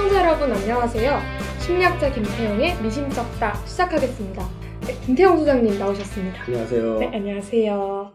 시청자 여러분 안녕하세요. 심리학자 김태형의 미심쩍다 시작하겠습니다. 네, 김태형 소장님 나오셨습니다. 안녕하세요. 네, 안녕하세요.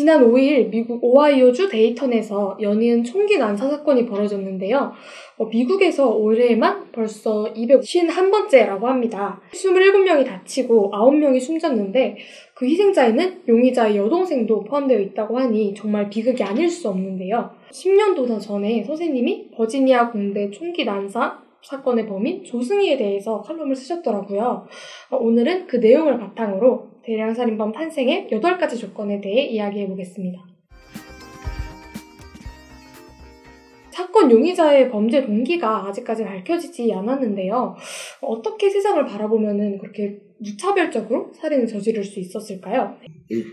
지난 5일 미국 오하이오주 데이턴에서 연이은 총기 난사 사건이 벌어졌는데요. 어, 미국에서 올해에만 벌써 251번째라고 합니다. 27명이 다치고 9명이 숨졌는데 그 희생자에는 용의자의 여동생도 포함되어 있다고 하니 정말 비극이 아닐 수 없는데요. 10년도 전에 선생님이 버지니아 공대 총기 난사 사건의 범인 조승희에 대해서 칼럼을 쓰셨더라고요. 어, 오늘은 그 내용을 바탕으로 대량살인범 탄생의 8가지 조건에 대해 이야기해 보겠습니다. 사건 용의자의 범죄 동기가 아직까지 밝혀지지 않았는데요. 어떻게 세상을 바라보면 그렇게 무차별적으로 살인을 저지를 수 있었을까요? 이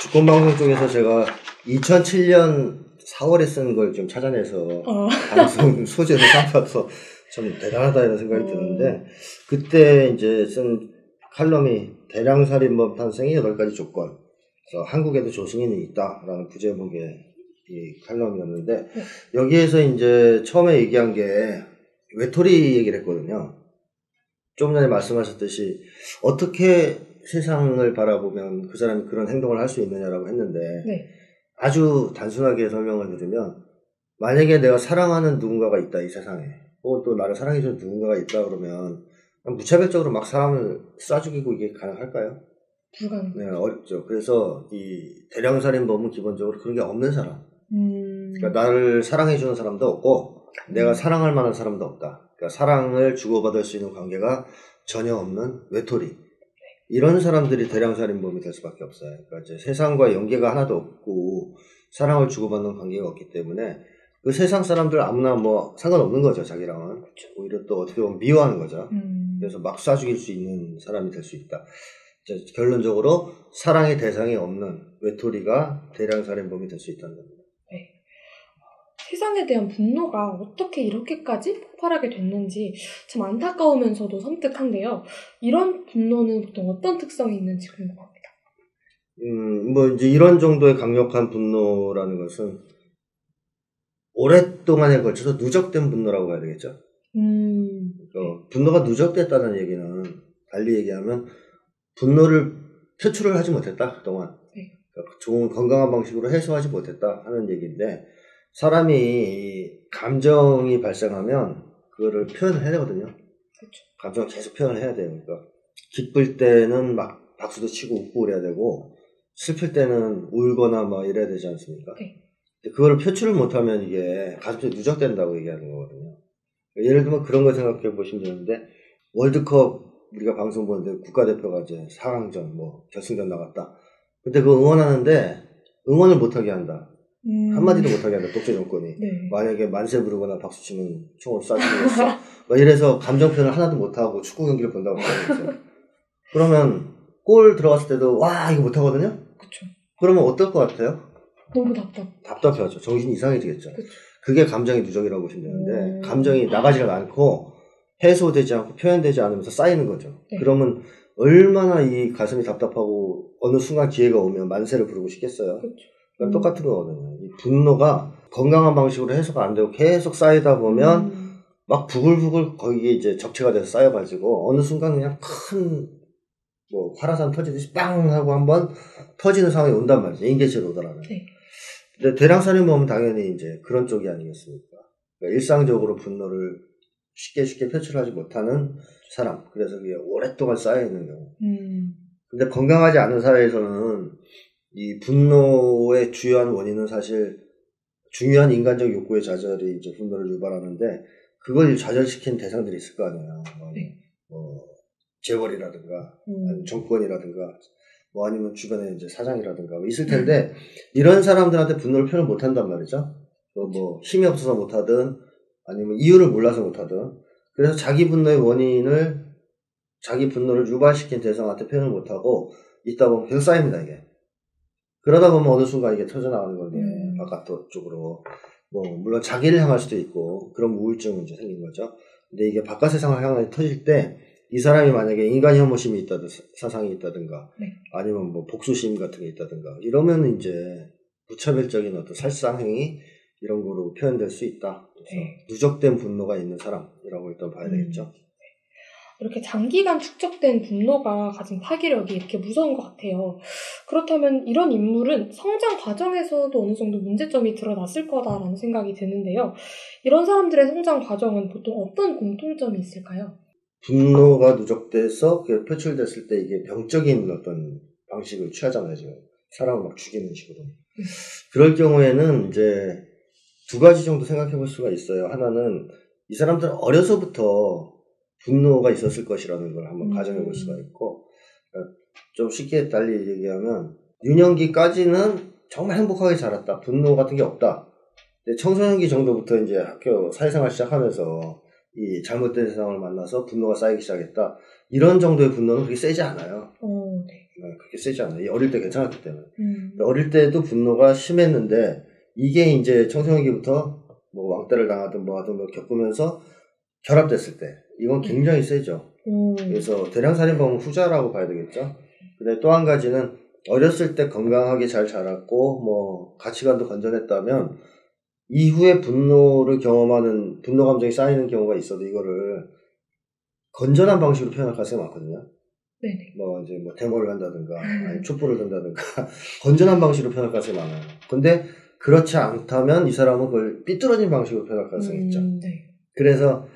주권방송 쪽에서 제가 2007년 4월에 쓴 걸 좀 찾아내서 어. 방송 소재로 삼아서 좀 대단하다 이런 생각이 어. 드는데 그때 이제 쓴 칼럼이 대량살인범 탄생의 8가지 조건 그래서 한국에도 조승인이 있다라는 부제목의 이 칼럼이었는데 네. 여기에서 이제 처음에 얘기한 게 외톨이 얘기를 했거든요. 좀 전에 말씀하셨듯이 어떻게 세상을 바라보면 그 사람이 그런 행동을 할 수 있느냐라고 했는데 네. 아주 단순하게 설명을 드리면 만약에 내가 사랑하는 누군가가 있다 이 세상에 혹은 또 나를 사랑해주는 누군가가 있다 그러면 무차별적으로 막 사람을 쏴 죽이고 이게 가능할까요? 불가능. 네 어렵죠. 그래서 이 대량 살인범은 기본적으로 그런 게 없는 사람. 음. 그러니까 나를 사랑해 주는 사람도 없고 내가 사랑할 만한 사람도 없다. 그러니까 사랑을 주고받을 수 있는 관계가 전혀 없는 외톨이. 이런 사람들이 대량 살인범이 될 수밖에 없어요. 그러니까 이제 세상과 연계가 하나도 없고 사랑을 주고받는 관계가 없기 때문에 그 세상 사람들 아무나 뭐 상관없는 거죠, 자기랑은. 오히려 또 어떻게 보면 미워하는 거죠. 음. 그래서 막 쏴 죽일 수 있는 사람이 될 수 있다. 결론적으로 사랑의 대상이 없는 외톨이가 대량 살인범이 될 수 있다는 겁니다. 세상에 대한 분노가 어떻게 이렇게까지 폭발하게 됐는지 참 안타까우면서도 섬뜩한데요. 이런 분노는 보통 어떤 특성이 있는지 궁금합니다. 음, 뭐, 이제 이런 정도의 강력한 분노라는 것은 오랫동안에 걸쳐서 누적된 분노라고 봐야 되겠죠. 음, 어, 분노가 누적됐다는 얘기는 달리 얘기하면 분노를 표출을 하지 못했다, 그동안. 네. 그러니까 좋은 건강한 방식으로 해소하지 못했다 하는 얘기인데 사람이 이 감정이 발생하면 그거를 표현을 해야 되거든요. 그렇죠. 감정을 계속 표현을 해야 돼요. 그러니까 기쁠 때는 막 박수도 치고 웃고 그래야 되고 슬플 때는 울거나 막 이래야 되지 않습니까? 네. 근데 그거를 표출을 못하면 이게 가슴속에 누적된다고 얘기하는 거거든요. 예를 들면 그런 거 생각해 보시면 되는데 월드컵 우리가 방송 보는데 국가대표가 이제 4강전 뭐 결승전 나갔다. 근데 그 응원하는데 응원을 못하게 한다. 음. 한마디도 못하게 한다. 독재 정권이. 네. 만약에 만세 부르거나 박수 치면 총을 쏴주고 막 이래서 감정 표현을 하나도 못하고 축구 경기를 본다고 하죠. 그러면 골 들어갔을 때도 와 이거 못하거든요. 그렇죠. 그러면 어떨 것 같아요? 너무 답답. 답답해하죠. 정신이 이상해지겠죠. 그쵸. 그게 감정의 누적이라고 보시면 되는데 음. 감정이 나가지를 않고 해소되지 않고 표현되지 않으면서 쌓이는 거죠. 네. 그러면 얼마나 이 가슴이 답답하고 어느 순간 기회가 오면 만세를 부르고 싶겠어요. 그렇죠. 그러니까 똑같은 거거든요. 이 분노가 건강한 방식으로 해소가 안 되고 계속 쌓이다 보면 음. 막 부글부글 거기에 이제 적체가 돼서 쌓여가지고 어느 순간 그냥 큰 뭐 화라산 터지듯이 빵 하고 한번 터지는 상황이 온단 말이죠. 인계체로 오더라면. 네. 근데 대량 살인범은 당연히 이제 그런 쪽이 아니겠습니까? 그러니까 일상적으로 분노를 쉽게 쉽게 표출하지 못하는 사람. 그래서 그게 오랫동안 쌓여있는 경우. 음. 근데 건강하지 않은 사회에서는 이 분노의 주요한 원인은 사실 중요한 인간적 욕구의 좌절이 이제 분노를 유발하는데 그걸 좌절시킨 대상들이 있을 거 아니에요. 뭐, 네. 뭐 재벌이라든가 음. 정권이라든가 뭐 아니면 주변에 이제 사장이라든가 뭐 있을 텐데 이런 사람들한테 분노를 표현 못 한단 말이죠. 뭐, 뭐 힘이 없어서 못 하든 아니면 이유를 몰라서 못 하든 그래서 자기 분노의 원인을 자기 분노를 유발시킨 대상한테 표현을 못 하고 있다 보면 계속 쌓입니다 이게. 그러다 보면 어느 순간 이게 터져 나가는 건데 음. 바깥 쪽으로 뭐 물론 자기를 향할 수도 있고 그런 우울증이 이제 생긴 거죠. 근데 이게 바깥 세상을 향해 터질 때 이 사람이 만약에 인간 혐오심이 있다든 사상이 있다든가 네. 아니면 뭐 복수심 같은 게 있다든가 이러면 이제 무차별적인 어떤 살상행위 이런 거로 표현될 수 있다. 그래서 네. 누적된 분노가 있는 사람이라고 일단 봐야 음. 되겠죠. 이렇게 장기간 축적된 분노가 가진 파괴력이 이렇게 무서운 것 같아요. 그렇다면 이런 인물은 성장 과정에서도 어느 정도 문제점이 드러났을 거다라는 생각이 드는데요. 이런 사람들의 성장 과정은 보통 어떤 공통점이 있을까요? 분노가 누적돼서 그게 표출됐을 때 이게 병적인 어떤 방식을 취하잖아요, 지금. 사람을 막 죽이는 식으로. 그럴 경우에는 이제 두 가지 정도 생각해 볼 수가 있어요. 하나는 이 사람들은 어려서부터 분노가 있었을 것이라는 걸 한번 음. 가정해 볼 수가 있고, 그러니까 좀 쉽게 달리 얘기하면, 유년기까지는 정말 행복하게 자랐다. 분노 같은 게 없다. 청소년기 정도부터 이제 학교 사회생활 시작하면서 이 잘못된 세상을 만나서 분노가 쌓이기 시작했다. 이런 정도의 분노는 그렇게 세지 않아요. 어, 네. 어, 그렇게 세지 않아요. 이 어릴 때 괜찮았기 때문에. 음. 어릴 때도 분노가 심했는데 이게 이제 청소년기부터 뭐 왕따를 당하든 뭐 하든 뭐 겪으면서 결합됐을 때 이건 굉장히 세죠. 음. 그래서 대량 살인범은 후자라고 봐야 되겠죠. 근데 또 한 가지는 어렸을 때 건강하게 잘 자랐고 뭐 가치관도 건전했다면 이후에 분노를 경험하는 분노 감정이 쌓이는 경우가 있어도 이거를 건전한 방식으로 표현할 가능성이 많거든요. 네네. 뭐 이제 뭐 데모를 한다든가 아니 촛불을 든다든가 건전한 방식으로 표현할 가능성이 많아요. 근데 그렇지 않다면 이 사람은 그걸 삐뚤어진 방식으로 표현할 가능성이 있죠. 음, 네. 그래서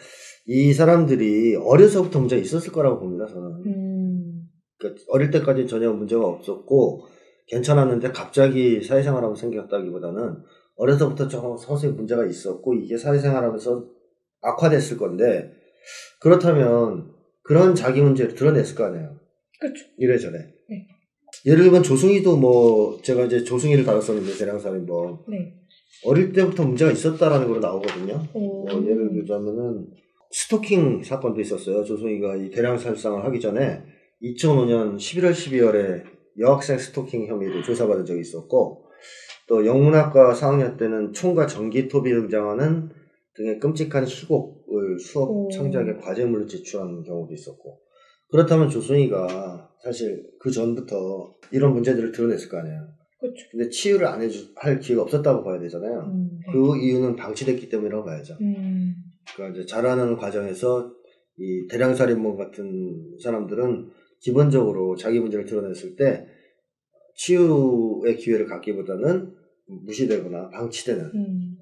이 사람들이 어려서부터 문제가 있었을 거라고 봅니다. 저는 음. 그러니까 어릴 때까지 전혀 문제가 없었고 괜찮았는데 갑자기 사회생활하면서 생겼다기보다는 어려서부터 좀 서서히 문제가 있었고 이게 사회생활하면서 악화됐을 건데 그렇다면 그런 자기 문제를 드러냈을 거 아니에요. 그렇죠. 이래저래. 네. 예를 들면 조승희도 뭐 제가 이제 조승희를 다뤘었는데 대량살인 뭐 네. 어릴 때부터 문제가 있었다라는 걸로 나오거든요. 어, 뭐 예를 들자면은 스토킹 사건도 있었어요. 조승희가 이 대량 살상을 하기 전에 2005년 11월 12월에 여학생 스토킹 혐의로 조사받은 적이 있었고 또 영문학과 4학년 때는 총과 전기톱이 등장하는 등의 끔찍한 희곡을 수업 오. 창작에 과제물로 제출한 경우도 있었고 그렇다면 조승희가 사실 그 전부터 이런 문제들을 드러냈을 거 아니에요. 그렇죠. 근데 치유를 안 해줄 할 기회가 없었다고 봐야 되잖아요. 음, 네. 그 이유는 방치됐기 때문이라고 봐야죠. 음. 그러니까 이제 자라는 과정에서 이 대량살인범 같은 사람들은 기본적으로 자기 문제를 드러냈을 때 치유의 기회를 갖기보다는 무시되거나 방치되는 음.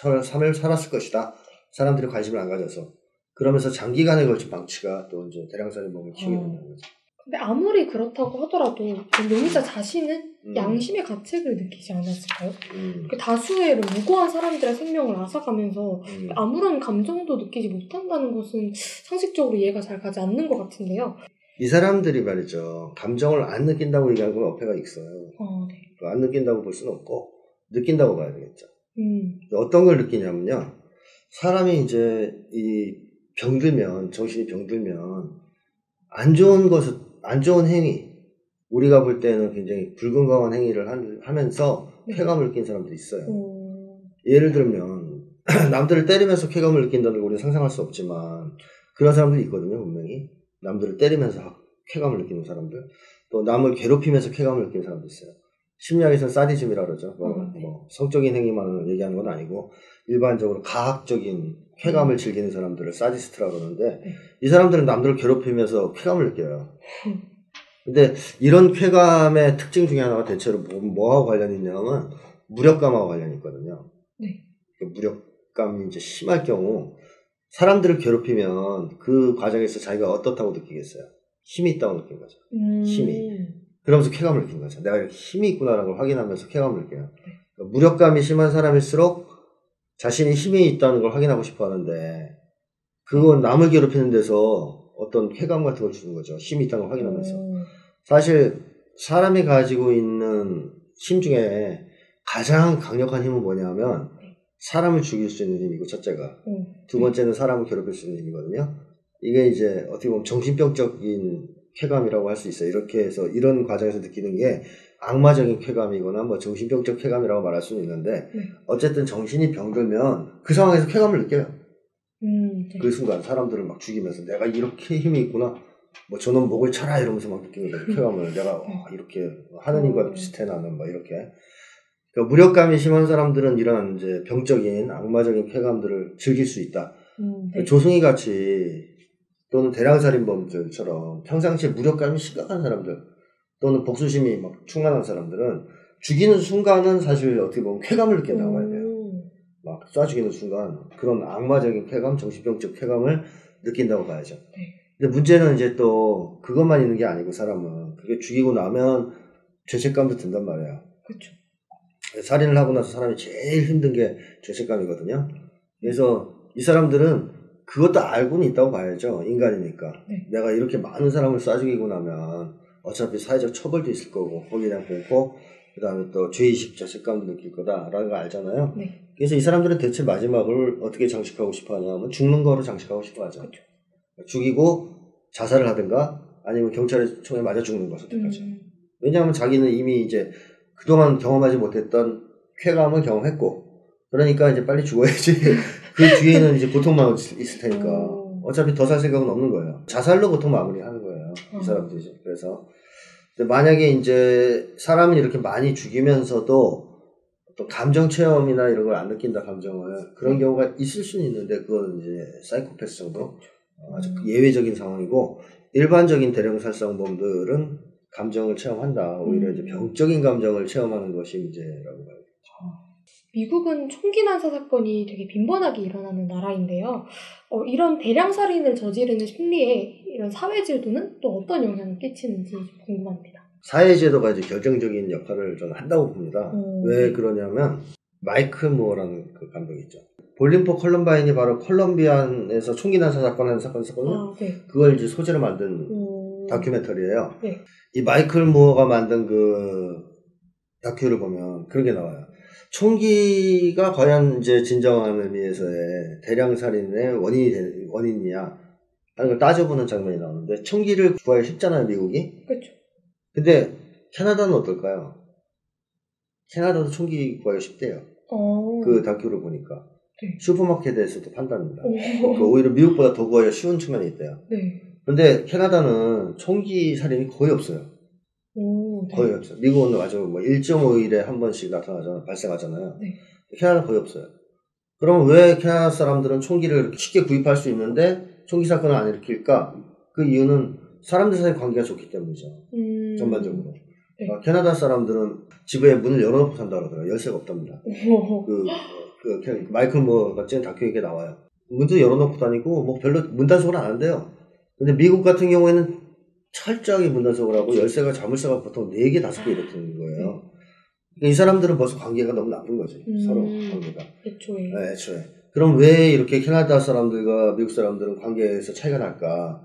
살- 삶을 살았을 것이다. 사람들이 관심을 안 가져서 그러면서 장기간에 걸친 방치가 또 이제 대량살인범을 키우게 어. 된다는 거죠. 근데 아무리 그렇다고 하더라도 용의자 자신은 음. 양심의 가책을 느끼지 않았을까요? 음, 그 다수의 무고한 사람들의 생명을 앗아가면서 음. 아무런 감정도 느끼지 못한다는 것은 상식적으로 이해가 잘 가지 않는 것 같은데요. 이 사람들이 말이죠. 감정을 안 느낀다고 얘기하는 건 어폐가 있어요. 어, 네. 안 느낀다고 볼 수는 없고 느낀다고 봐야 되겠죠. 음, 어떤 걸 느끼냐면요. 사람이 이제 이 병들면 정신이 병들면 안 좋은 것을 안 좋은 행위 우리가 볼 때는 굉장히 불건강한 행위를 한- 하면서 네. 쾌감을 느낀 사람들이 있어요. 어, 예를 들면 남들을 때리면서 쾌감을 느낀다는 걸 우리는 상상할 수 없지만 그런 사람들이 있거든요 분명히 남들을 때리면서 쾌감을 느끼는 사람들 또 남을 괴롭히면서 쾌감을 느끼는 사람도 있어요 심리학에서는 사디즘이라 그러죠 뭐, 음, 네. 뭐 성적인 행위만 얘기하는 건 아니고 일반적으로 가학적인 쾌감을 즐기는 사람들을 사디스트라 그러는데 음. 네. 이 사람들은 남들을 괴롭히면서 쾌감을 느껴요 음. 근데 이런 쾌감의 특징 중에 하나가 대체로 뭐, 뭐하고 관련이 있냐면 무력감하고 관련이 있거든요 네. 그 무력감이 이제 심할 경우 사람들을 괴롭히면 그 과정에서 자기가 어떻다고 느끼겠어요? 힘이 있다고 느낀 거죠. 음, 힘이. 그러면서 쾌감을 느낀 거죠. 내가 이렇게 힘이 있구나라는 걸 확인하면서 쾌감을 느껴요. 그러니까 무력감이 심한 사람일수록 자신이 힘이 있다는 걸 확인하고 싶어 하는데 그건 남을 괴롭히는 데서 어떤 쾌감 같은 걸 주는 거죠. 힘이 있다는 걸 확인하면서. 어, 사실 사람이 가지고 있는 힘 중에 가장 강력한 힘은 뭐냐면 사람을 죽일 수 있는 힘이고 첫째가 어, 두 번째는 사람을 괴롭힐 수 있는 힘이거든요. 이게 이제 어떻게 보면 정신병적인 쾌감이라고 할 수 있어요. 이렇게 해서 이런 과정에서 느끼는 게 악마적인 쾌감이거나 뭐 정신병적 쾌감이라고 말할 수는 있는데 네. 어쨌든 정신이 병들면 그 상황에서 쾌감을 느껴요. 음, 네. 그 순간 사람들을 막 죽이면서 내가 이렇게 힘이 있구나. 뭐 저놈 목을 쳐라 이러면서 막 느끼는 거죠. 쾌감을 내가 와, 이렇게 하느님과 비슷해 나는 막 이렇게. 그러니까 무력감이 심한 사람들은 이런 이제 병적인 악마적인 쾌감들을 즐길 수 있다. 음, 네. 조승희 같이 또는 대량살인범들처럼 평상시에 무력감이 심각한 사람들 또는 복수심이 막 충만한 사람들은 죽이는 순간은 사실 어떻게 보면 쾌감을 느낀다고 해야 돼요. 음, 막쏴 죽이는 순간 그런 악마적인 쾌감, 정신병적 쾌감을 느낀다고 봐야죠. 네. 근데 문제는 이제 또 그것만 있는 게 아니고 사람은 그게 죽이고 나면 죄책감도 든단 말이에요. 그렇죠. 살인을 하고 나서 사람이 제일 힘든 게 죄책감이거든요. 그래서 이 사람들은 그것도 알고는 있다고 봐야죠. 인간이니까. 네. 내가 이렇게 많은 사람을 쏴 죽이고 나면 어차피 사회적 처벌도 있을 거고 거기에 대한 공포 그 다음에 또 죄의식 죄책감도 느낄 거다라는 거 알잖아요. 네. 그래서 이 사람들은 대체 마지막을 어떻게 장식하고 싶어 하냐면 죽는 거로 장식하고 싶어 하죠. 그렇죠. 죽이고 자살을 하든가 아니면 경찰의 총에 맞아 죽는 것을 택하죠. 음, 왜냐하면 자기는 이미 이제 그동안 경험하지 못했던 쾌감을 경험했고 그러니까 이제 빨리 죽어야지 그 뒤에는 이제 고통만 있을 테니까 오. 어차피 더 살 생각은 없는 거예요. 자살로 보통 마무리하는 거예요. 어. 이 사람들이. 그래서 만약에 이제 사람을 이렇게 많이 죽이면서도 어떤 감정 체험이나 이런 걸 안 느낀다 감정을 그런 네. 경우가 있을 수는 있는데 그건 이제 사이코패스 정도 어, 아주 음. 예외적인 상황이고 일반적인 대량 살상범들은 감정을 체험한다 오히려 음. 이제 병적인 감정을 체험하는 것이 문제라고 봐요. 미국은 총기 난사 사건이 되게 빈번하게 일어나는 나라인데요. 어, 이런 대량 살인을 저지르는 심리에 이런 사회 제도는 또 어떤 영향을 끼치는지 좀 궁금합니다. 사회 제도가 이제 결정적인 역할을 저는 한다고 봅니다. 음. 왜 그러냐면 마이클 무어라는 그 감독이 있죠. Bowling for Columbine이 바로 컬럼바인에서 총기 난사 사건 하는 사건 있었거든요. 아, 네. 그걸 이제 소재로 만든 음, 다큐멘터리예요. 네. 이 마이클 무어가 만든 그 다큐를 보면 그런 게 나와요. 총기가 과연 이제 진정한 의미에서의 대량 살인의 원인이 되- 원인이냐 하는 걸 따져보는 장면이 나오는데 총기를 구하기 쉽잖아요, 미국이. 그렇죠. 근데 캐나다는 어떨까요? 캐나다도 총기 구하기 쉽대요. 어, 그 다큐를 보니까 네. 슈퍼마켓에서도 판답니다. 오, 그 오히려 미국보다 더 구하기가 쉬운 측면이 있대요. 네. 근데 캐나다는 총기 살인이 거의 없어요. 오, 네. 거의 없어요. 미국은 아주 뭐 1.5일에 한 번씩 나타나잖아요. 발생하잖아요. 네. 캐나다 거의 없어요. 그럼 왜 캐나다 사람들은 총기를 쉽게 구입할 수 있는데 총기 사건을 안 일으킬까? 그 이유는 사람들 사이 관계가 좋기 때문이죠. 음, 전반적으로. 네. 아, 캐나다 사람들은 집에 문을 열어놓고 산다 그러더라고요. 열쇠가 없답니다. 오, 그, 그, 그 마이클 뭐가 찍은 다큐 얘기 나와요. 문도 열어놓고 다니고, 뭐 별로 문 단속을 안 한대요. 근데 미국 같은 경우에는 철저하게 문단속을 하고 열쇠가 자물쇠가 보통 4개, 5개 이렇게 되는 거예요. 그러니까 이 사람들은 벌써 관계가 너무 나쁜 거지. 음. 서로 관계가. 애초에. 네, 애초에. 그럼 왜 이렇게 캐나다 사람들과 미국 사람들은 관계에서 차이가 날까?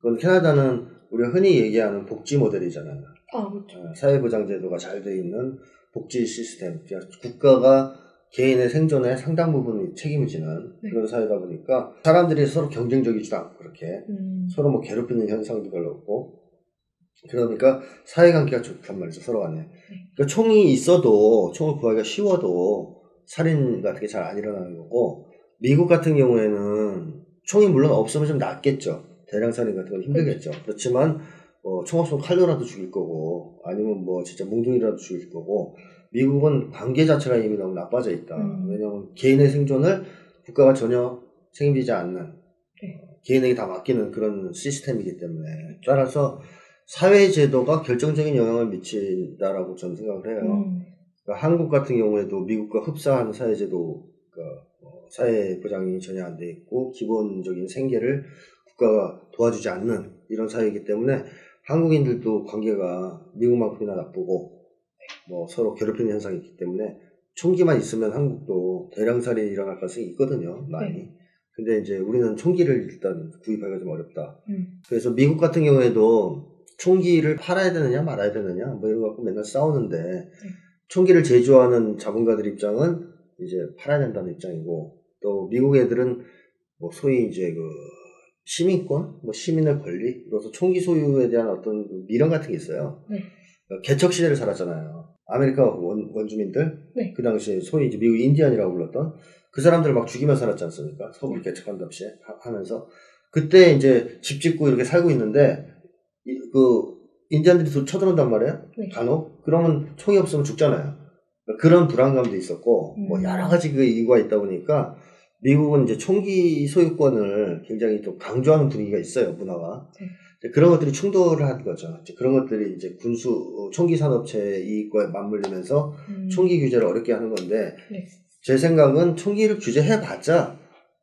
그건 캐나다는 우리가 흔히 얘기하는 복지 모델이잖아요. 아, 그렇죠. 어, 사회보장제도가 잘 돼 있는 복지 시스템, 그러니까 국가가 개인의 생존에 상당 부분 책임을 지는 네. 그런 사회다 보니까 사람들이 서로 경쟁적이지도 않고 그렇게 음, 서로 뭐 괴롭히는 현상도 별로 없고 그러니까 사회 관계가 좋단 말이죠 서로 간에. 그러니까 총이 있어도 총을 구하기가 쉬워도 살인 같은 게 잘 안 일어나는 거고 미국 같은 경우에는 총이 물론 없으면 좀 낫겠죠. 대량 살인 같은 건 힘들겠죠. 그렇지만 어, 총 없으면 칼로라도 죽일 거고 아니면 뭐 진짜 몽둥이라도 죽일 거고 미국은 관계 자체가 이미 너무 나빠져 있다 음. 왜냐하면 개인의 생존을 국가가 전혀 책임지지 않는 네. 개인에게 다 맡기는 그런 시스템이기 때문에 따라서 사회 제도가 결정적인 영향을 미친다라고 저는 생각을 해요. 음, 그러니까 한국 같은 경우에도 미국과 흡사한 사회 제도가 어, 사회 보장이 전혀 안 돼 있고 기본적인 생계를 국가가 도와주지 않는 이런 사회이기 때문에 한국인들도 관계가 미국만큼이나 나쁘고 뭐 서로 괴롭히는 현상이 있기 때문에 총기만 있으면 한국도 대량 살인이 일어날 가능성이 있거든요 많이. 근데 이제 우리는 총기를 일단 구입하기가 좀 어렵다. 음, 그래서 미국 같은 경우에도 총기를 팔아야 되느냐 말아야 되느냐 뭐 이런 거 갖고 맨날 싸우는데 총기를 제조하는 자본가들 입장은 이제 팔아야 된다는 입장이고 또 미국 애들은 뭐 소위 이제 그 시민권, 뭐 시민의 권리, 그래서 총기 소유에 대한 어떤 미련 같은 게 있어요. 네. 그러니까 개척 시대를 살았잖아요. 아메리카 원, 원주민들, 네. 그 당시에 소위 이제 미국 인디안이라고 불렀던 그 사람들을 막 죽이며 살았지 않습니까? 서부를 개척한답시 하- 하면서 그때 이제 집 짓고 이렇게 살고 있는데 이- 그 인디안들이 도- 쳐들어온단 말이에요. 네. 간혹 그러면 총이 없으면 죽잖아요. 그런 불안감도 있었고 뭐 음. 여러 가지 그 이유가 있다 보니까 미국은 이제 총기 소유권을 굉장히 또 강조하는 분위기가 있어요 문화가 네. 그런 것들이 충돌을 한 거죠. 그런 것들이 이제 군수 어, 총기 산업체 이익과 맞물리면서 음. 총기 규제를 어렵게 하는 건데 네. 제 생각은 총기를 규제해봤자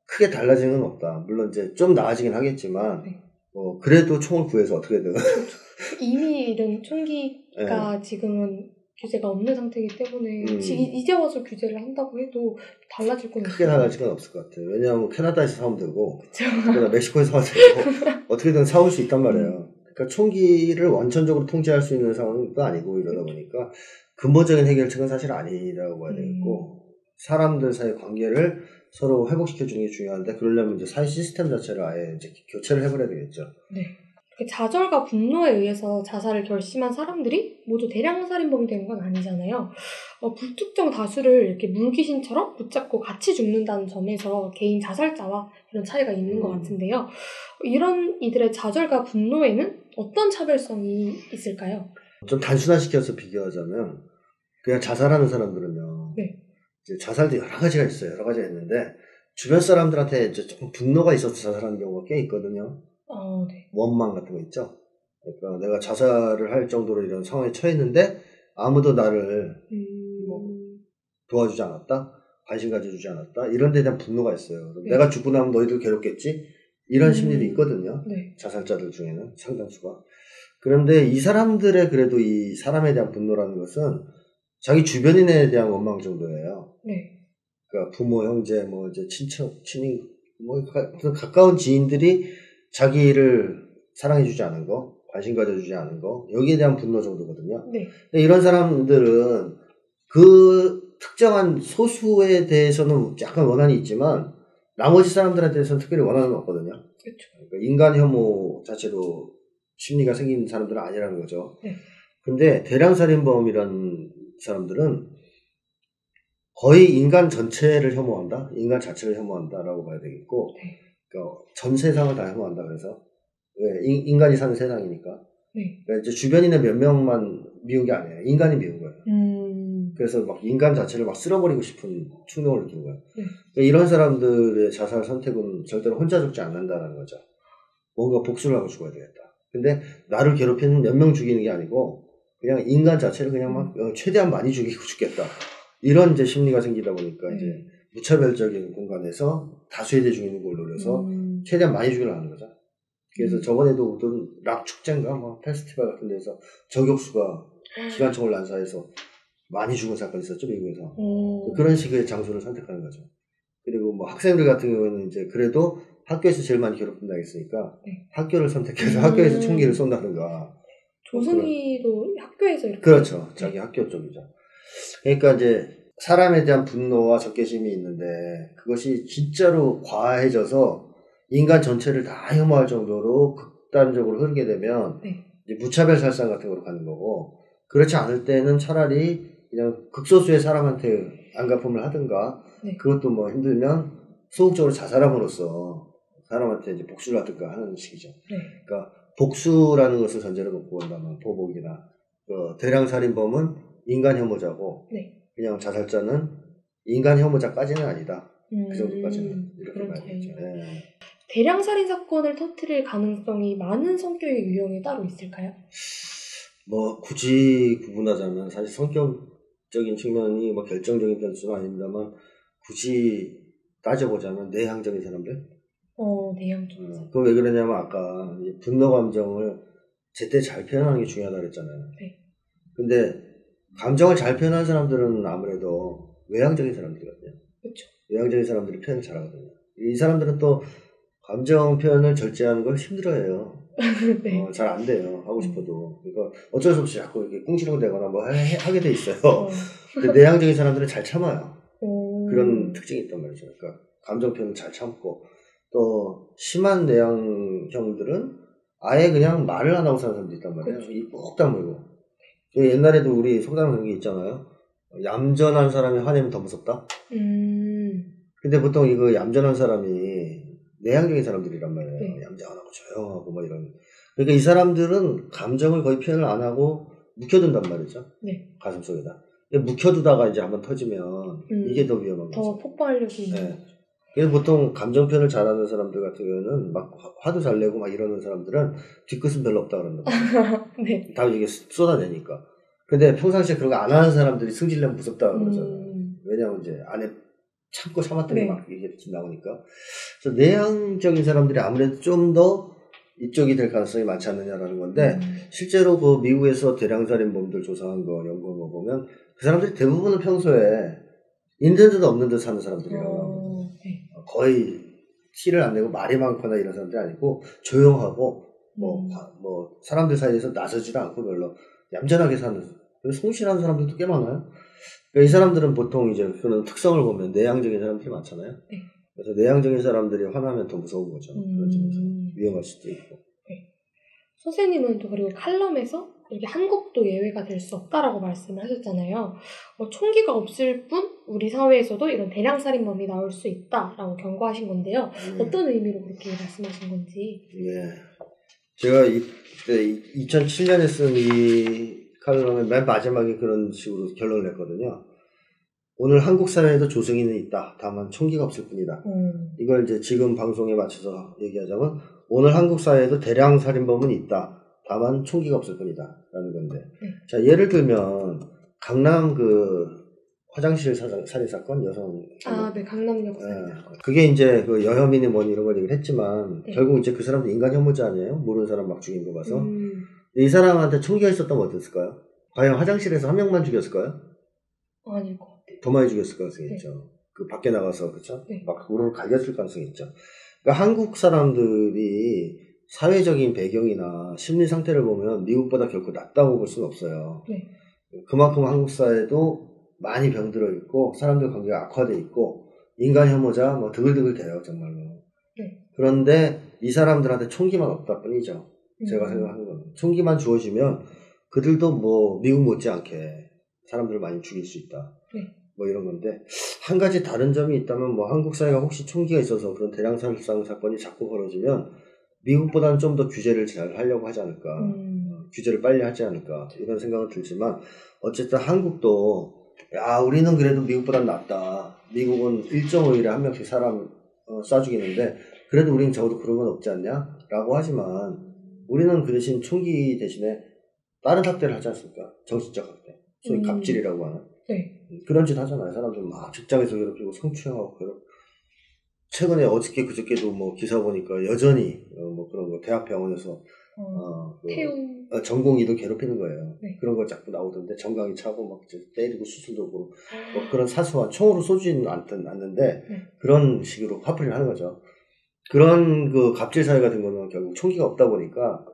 크게 달라지는 건 없다. 물론 이제 좀 나아지긴 하겠지만 네. 어, 그래도 총을 구해서 어떻게든 이미 이런 총기가 지금은 규제가 없는 상태이기 때문에 네. 음. 지- 이제 와서 규제를 한다고 해도 달라질 건 크게 없어요. 달라질 건 없을 것 같아요. 왜냐하면 캐나다에서 사면 되고. 그러나 멕시코에서 사도 되고 어떻게든 사올 수 있단 말이에요. 음. 그러니까 총기를 원천적으로 통제할 수 있는 상황도 아니고 이러다 보니까 근본적인 해결책은 사실 아니라고 봐야 음. 되겠고 사람들 사이 관계를 서로 회복시켜 주는 게 중요한데 그러려면 이제 사회 시스템 자체를 아예 이제 교체를 해버려야 되겠죠. 네. 그 좌절과 분노에 의해서 자살을 결심한 사람들이 모두 대량 살인범이 된 건 아니잖아요. 어, 불특정 다수를 이렇게 물귀신처럼 붙잡고 같이 죽는다는 점에서 개인 자살자와 이런 차이가 있는 것 음. 같은데요. 이런 이들의 좌절과 분노에는 어떤 차별성이 있을까요? 좀 단순화시켜서 비교하자면 그냥 자살하는 사람들은요. 네. 이제 자살도 여러 가지가 있어요. 여러 가지가 있는데 주변 사람들한테 이제 조금 분노가 있어서 자살하는 경우가 꽤 있거든요. 어, 네. 원망 같은 거 있죠. 그러니까 내가 자살을 할 정도로 이런 상황에 처했는데 아무도 나를 음, 뭐. 도와주지 않았다, 관심 가져주지 않았다 이런 데에 대한 분노가 있어요. 네. 내가 죽고 나면 너희들 괴롭겠지 이런 음. 심리도 있거든요. 네. 자살자들 중에는 상당수가. 그런데 이 사람들의 그래도 이 사람에 대한 분노라는 것은 자기 주변인에 대한 원망 정도예요. 네. 그러니까 부모, 형제, 뭐 이제 친척, 친인, 뭐 가- 가까운 지인들이 자기를 사랑해주지 않은 거, 관심 가져주지 않은 거 여기에 대한 분노 정도거든요. 네. 이런 사람들은 그 특정한 소수에 대해서는 약간 원한이 있지만 나머지 사람들한테 대해서는 특별히 원한은 없거든요. 그렇죠. 그러니까 인간 혐오 자체로 심리가 생긴 사람들은 아니라는 거죠. 네. 근데 대량 살인범이라는 사람들은 거의 인간 전체를 혐오한다, 인간 자체를 혐오한다라고 봐야 되겠고, 네. 그러니까 전 세상을 다 혐오한다 그래서 왜 인- 인간이 사는 세상이니까. 네. 그러니까 이제 주변인의 몇 명만 미운 게 아니에요. 인간이 미운 거예요. 음, 그래서 막 인간 자체를 막 쓸어버리고 싶은 충동을 느낀 거예요. 네. 그러니까 이런 사람들의 자살 선택은 절대로 혼자 죽지 않는다는 거죠. 뭔가 복수를 하고 죽어야 되겠다. 근데 나를 괴롭히는 몇 명 죽이는 게 아니고 그냥 인간 자체를 그냥 막 어, 최대한 많이 죽이고 죽겠다. 이런 이제 심리가 생기다 보니까 이제 네. 무차별적인 공간에서 다수에 대해 죽이는 걸 노려서 음, 최대한 많이 죽이려 하는 거죠. 그래서 음. 저번에도 어떤 락 축제인가 뭐 페스티벌 같은 데서 저격수가 기관총을 난사해서 많이 죽은 사건이 있었죠 미국에서 어, 그런 식의 장소를 선택하는 거죠. 그리고 뭐 학생들 같은 경우에는 이제 그래도 학교에서 제일 많이 괴롭힌다 했으니까 네. 학교를 선택해서 음. 학교에서 총기를 쏜다든가 조승희도 학교에서 이렇게 그렇죠 네. 자기 학교 쪽이죠. 그러니까 이제 사람에 대한 분노와 적개심이 있는데 그것이 진짜로 과해져서 인간 전체를 다 혐오할 정도로 극단적으로 흐르게 되면 네. 이제 무차별 살상 같은 거로 가는 거고 그렇지 않을 때는 차라리 그냥 극소수의 사람한테 안갚음을 하든가 네. 그것도 뭐 힘들면 소극적으로 자살함으로써 사람한테 이제 복수를 하든가 하는 식이죠. 네. 그러니까 복수라는 것을 전제로 놓고 본다면 보복이나 그 대량 살인범은 인간 혐오자고 네. 그냥 자살자는 인간 혐오자까지는 아니다. 음, 그 정도까지는 이렇게. 차이가. 예. 대량 살인 사건을 터뜨릴 가능성이 많은 성격의 유형이 따로 있을까요? 뭐 굳이 구분하자면 사실 성격적인 측면이 뭐 결정적인 변수는 아닙니다만 굳이 따져보자면 내향적인 사람들 어, 내향적. 어, 그거 왜 그러냐면 아까 분노 감정을 제때 잘 표현하는 게 중요하다 그랬잖아요. 네. 근데 감정을 잘 표현하는 사람들은 아무래도 외향적인 사람들이거든요. 그렇죠. 외향적인 사람들이 표현을 잘하거든요. 이 사람들은 또 감정 표현을 절제하는 걸 힘들어해요. 네. 어, 잘 안 돼요. 하고 싶어도. 그러니까 어쩔 수 없이 자꾸 이렇게 꿍시렁대거나 뭐 해- 해- 하게 돼 있어요. 어, 근데 내향적인 사람들은 잘 참아요. 어, 그런 특징이 있단 말이죠. 그러니까 감정 표현을 잘 참고 또 심한 내향형들은 아예 그냥 말을 안 하고 사는 사람도 있단 말이에요. 그렇죠. 입꼭 다물고. 그 옛날에도 우리 속담에 그런 게 있잖아요. 얌전한 사람이 화내면 더 무섭다. 음, 근데 보통 이거 얌전한 사람이 내향적인 사람들이란 말이에요. 네. 얌전하고 조용하고 뭐 이런. 그러니까 이 사람들은 감정을 거의 표현을 안 하고 묵혀둔단 말이죠. 네. 가슴 속에다. 묵혀두다가 이제 한번 터지면 음. 이게 더 위험한 더 거죠. 폭발력이 있는 네. 그래서 보통 감정표현을 잘하는 사람들 같은 경우는 막 화- 화도 잘 내고 막 이러는 사람들은 뒤끝은 별로 없다 그런다. 네. 다 이게 쏟아내니까. 근데 평상시에 그런 거 안 하는 사람들이 승질내면 무섭다 그러잖아요. 음, 왜냐면 이제 안에 참고 참았더니 네. 막 이게 나오니까. 그래서 내향적인 사람들이 아무래도 좀 더 이쪽이 될 가능성이 많지 않느냐라는 건데 음, 실제로 그 미국에서 대량살인범들 조사한 거 연구한 거 보면 그 사람들이 대부분은 평소에 있는 듯 없는 듯 사는 사람들이라고 하거든요. 어, 네. 거의 티를 안 내고 말이 많거나 이런 사람들이 아니고 조용하고 뭐, 음. 바- 뭐 사람들 사이에서 나서지도 않고 별로 얌전하게 사는 성실한 사람들도 꽤 많아요. 그러니까 이 사람들은 보통 이제 그런 특성을 보면 내향적인 사람들이 많잖아요. 네. 그래서 내향적인 사람들이 화나면 더 무서운 거죠. 그런 점에서 음. 위험할 수도 있고. 선생님은 또 그리고 칼럼에서 이렇게 한국도 예외가 될 수 없다라고 말씀을 하셨잖아요. 어, 총기가 없을 뿐 우리 사회에서도 이런 대량 살인범이 나올 수 있다라고 경고하신 건데요. 음. 어떤 의미로 그렇게 말씀하신 건지. 예. 제가 이때 2007년에 쓴 이 칼럼의 맨 마지막에 그런 식으로 결론을 냈거든요. 오늘 한국 사회에도 조승이는 있다. 다만 총기가 없을 뿐이다. 음, 이걸 이제 지금 방송에 맞춰서 얘기하자면 오늘 한국 사회에도 대량 살인범은 있다. 다만 총기가 없을 뿐이다. 라는 건데. 네. 자, 예를 들면 강남 그 화장실 사장- 살인 사건 여성 아, 네, 강남역 예. 살인 사건. 그게 이제 그 여혐이니 뭐니 이런 걸 얘기를 했지만 네. 결국 이제 그 사람도 인간 혐오자 아니에요? 모르는 사람 막 죽인 거 봐서 음, 이 사람한테 총기가 있었다면 어땠을까요? 과연 화장실에서 한 명만 죽였을까요? 아닐 것 같아요. 더 많이 죽였을 가능성이 네. 있죠. 그 밖에 나가서 그렇죠? 네. 막 우르르 갈겼을 가능성이 있죠. 그러니까 한국 사람들이 사회적인 배경이나 심리 상태를 보면 미국보다 결코 낫다고 볼 수는 없어요. 네. 그만큼 한국 사회도 많이 병들어 있고 사람들 관계가 악화돼 있고 인간 혐오자 뭐 드글드글 돼요 정말로. 네. 그런데 이 사람들한테 총기만 없다 뿐이죠. 제가 음, 생각하는 건 총기만 주어지면 그들도 뭐 미국 못지않게 사람들을 많이 죽일 수 있다. 네. 뭐 이런 건데 한 가지 다른 점이 있다면 뭐 한국 사회가 혹시 총기가 있어서 그런 대량 살상 사건이 자꾸 벌어지면 미국보다는 좀 더 규제를 잘 하려고 하지 않을까. 음, 규제를 빨리 하지 않을까 이런 생각은 들지만 어쨌든 한국도 야 우리는 그래도 미국보다는 낫다. 미국은 1.5일에 한 명씩 사람 어, 쏴 죽이는데 그래도 우리는 적어도 그런 건 없지 않냐? 라고 하지만 우리는 그 대신 총기 대신에 다른 학대를 하지 않습니까? 정신적 학대. 소위 음. 갑질이라고 하는 네. 그런 짓 하잖아요. 사람들 막 직장에서 괴롭히고 성추행하고 괴롭. 최근에 어저께 그저께도 뭐 기사 보니까 여전히 어, 뭐 그런 거 대학 병원에서 어, 어, 그 태움. 어, 전공의도 괴롭히는 거예요. 네. 그런 거 자꾸 나오던데 정강이 차고 막 때리고 수술도 보고 뭐 그런 사소한 총으로 쏘지는 않든 않는데 네. 그런 식으로 화풀이를 하는 거죠. 그런 그 갑질 사회 같은 거는 결국 총기가 없다 보니까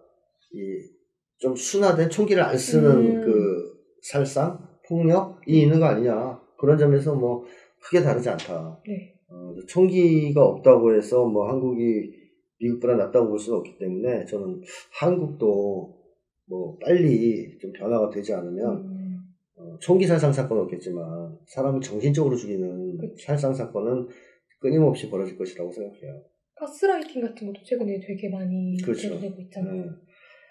이 좀 순화된 총기를 안 쓰는 음. 그 살상 폭력이 있는 거 아니냐 그런 점에서 뭐 크게 다르지 않다. 네. 어, 총기가 없다고 해서 뭐 한국이 미국보다 낫다고 볼 수는 없기 때문에 저는 한국도 뭐 빨리 좀 변화가 되지 않으면 음, 어, 총기 살상 사건은 없겠지만 사람을 정신적으로 죽이는. 살상 사건은 끊임없이 벌어질 것이라고 생각해요. 가스라이팅 같은 것도 최근에 되게 많이 그렇죠. 되고 있잖아요. 네.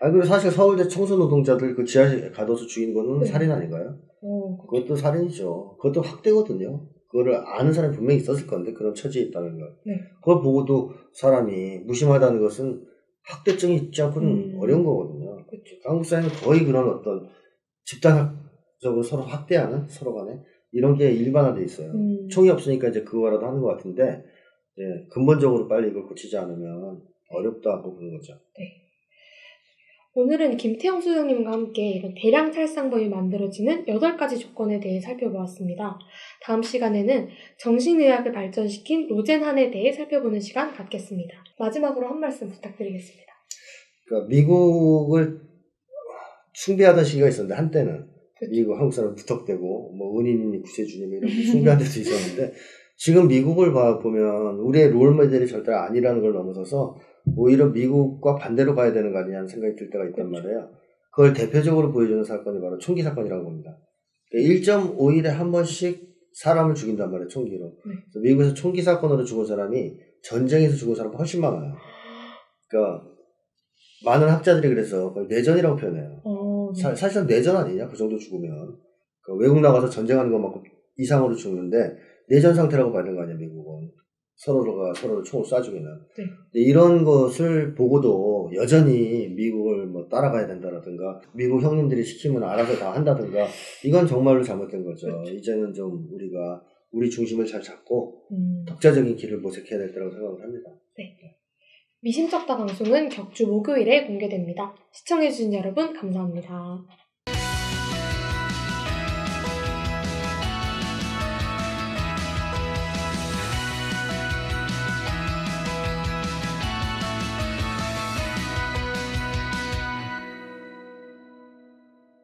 아 그리고 사실 서울대 청소 노동자들 그 지하실 가둬서 죽인 거는 네. 살인 아닌가요? 어, 그- 그것도 살인이죠. 그것도 학대거든요. 그거를 아는 사람이 분명히 있었을 건데 그런 처지에 있다는 걸. 네. 그걸 보고도 사람이 무심하다는 것은 학대증이 있지 않고는 음. 어려운 거거든요. 그렇죠. 한국 사회는 거의 그런 어떤 집단적으로 서로 학대하는 서로 간에 이런 게 일반화돼 있어요. 음, 총이 없으니까 이제 그거라도 하는 것 같은데 예, 근본적으로 빨리 이걸 고치지 않으면 어렵다고 보는 거죠. 오늘은 김태형 소장님과 함께 이런 대량 탈상범이 만들어지는 8가지 조건에 대해 살펴보았습니다. 다음 시간에는 정신의학을 발전시킨 로젠한에 대해 살펴보는 시간 갖겠습니다. 마지막으로 한 말씀 부탁드리겠습니다. 그러니까 미국을 숭배하던 시기가 있었는데 한때는 그쵸. 미국 한국 사람 무턱대고 뭐 은인이니 구세주님 이런 숭배한 데도 있었는데 지금 미국을 봐 보면 우리의 롤 모델이 절대 아니라는 걸 넘어서서 오히려 미국과 반대로 가야 되는 거 아니냐는 생각이 들 때가 있단 그쵸. 말이에요. 그걸 대표적으로 보여주는 사건이 바로 총기 사건이라고 봅니다. 1.5일에 한 번씩 사람을 죽인단 말이에요, 총기로. 네. 미국에서 총기 사건으로 죽은 사람이 전쟁에서 죽은 사람보다 훨씬 많아요. 그러니까 많은 학자들이 그래서 내전이라고 표현해요. 어, 네. 사, 사실은 내전 아니냐 그 정도 죽으면 그 외국 나가서 전쟁하는 것만큼 이상으로 죽는데 내전 상태라고 봐는 거 아니야 미국은 서로가 서로를 총을 쏴주기는. 네. 근데 이런 것을 보고도 여전히 미국을 뭐 따라가야 된다라든가 미국 형님들이 시키면 알아서 다 한다든가 이건 정말로 잘못된 거죠. 그렇죠. 이제는 좀 우리가 우리 중심을 잘 잡고 음. 독자적인 길을 모색해야 될 때라고 생각을 합니다. 미심쩍다 방송은 격주 목요일에 공개됩니다. 시청해주신 여러분 감사합니다.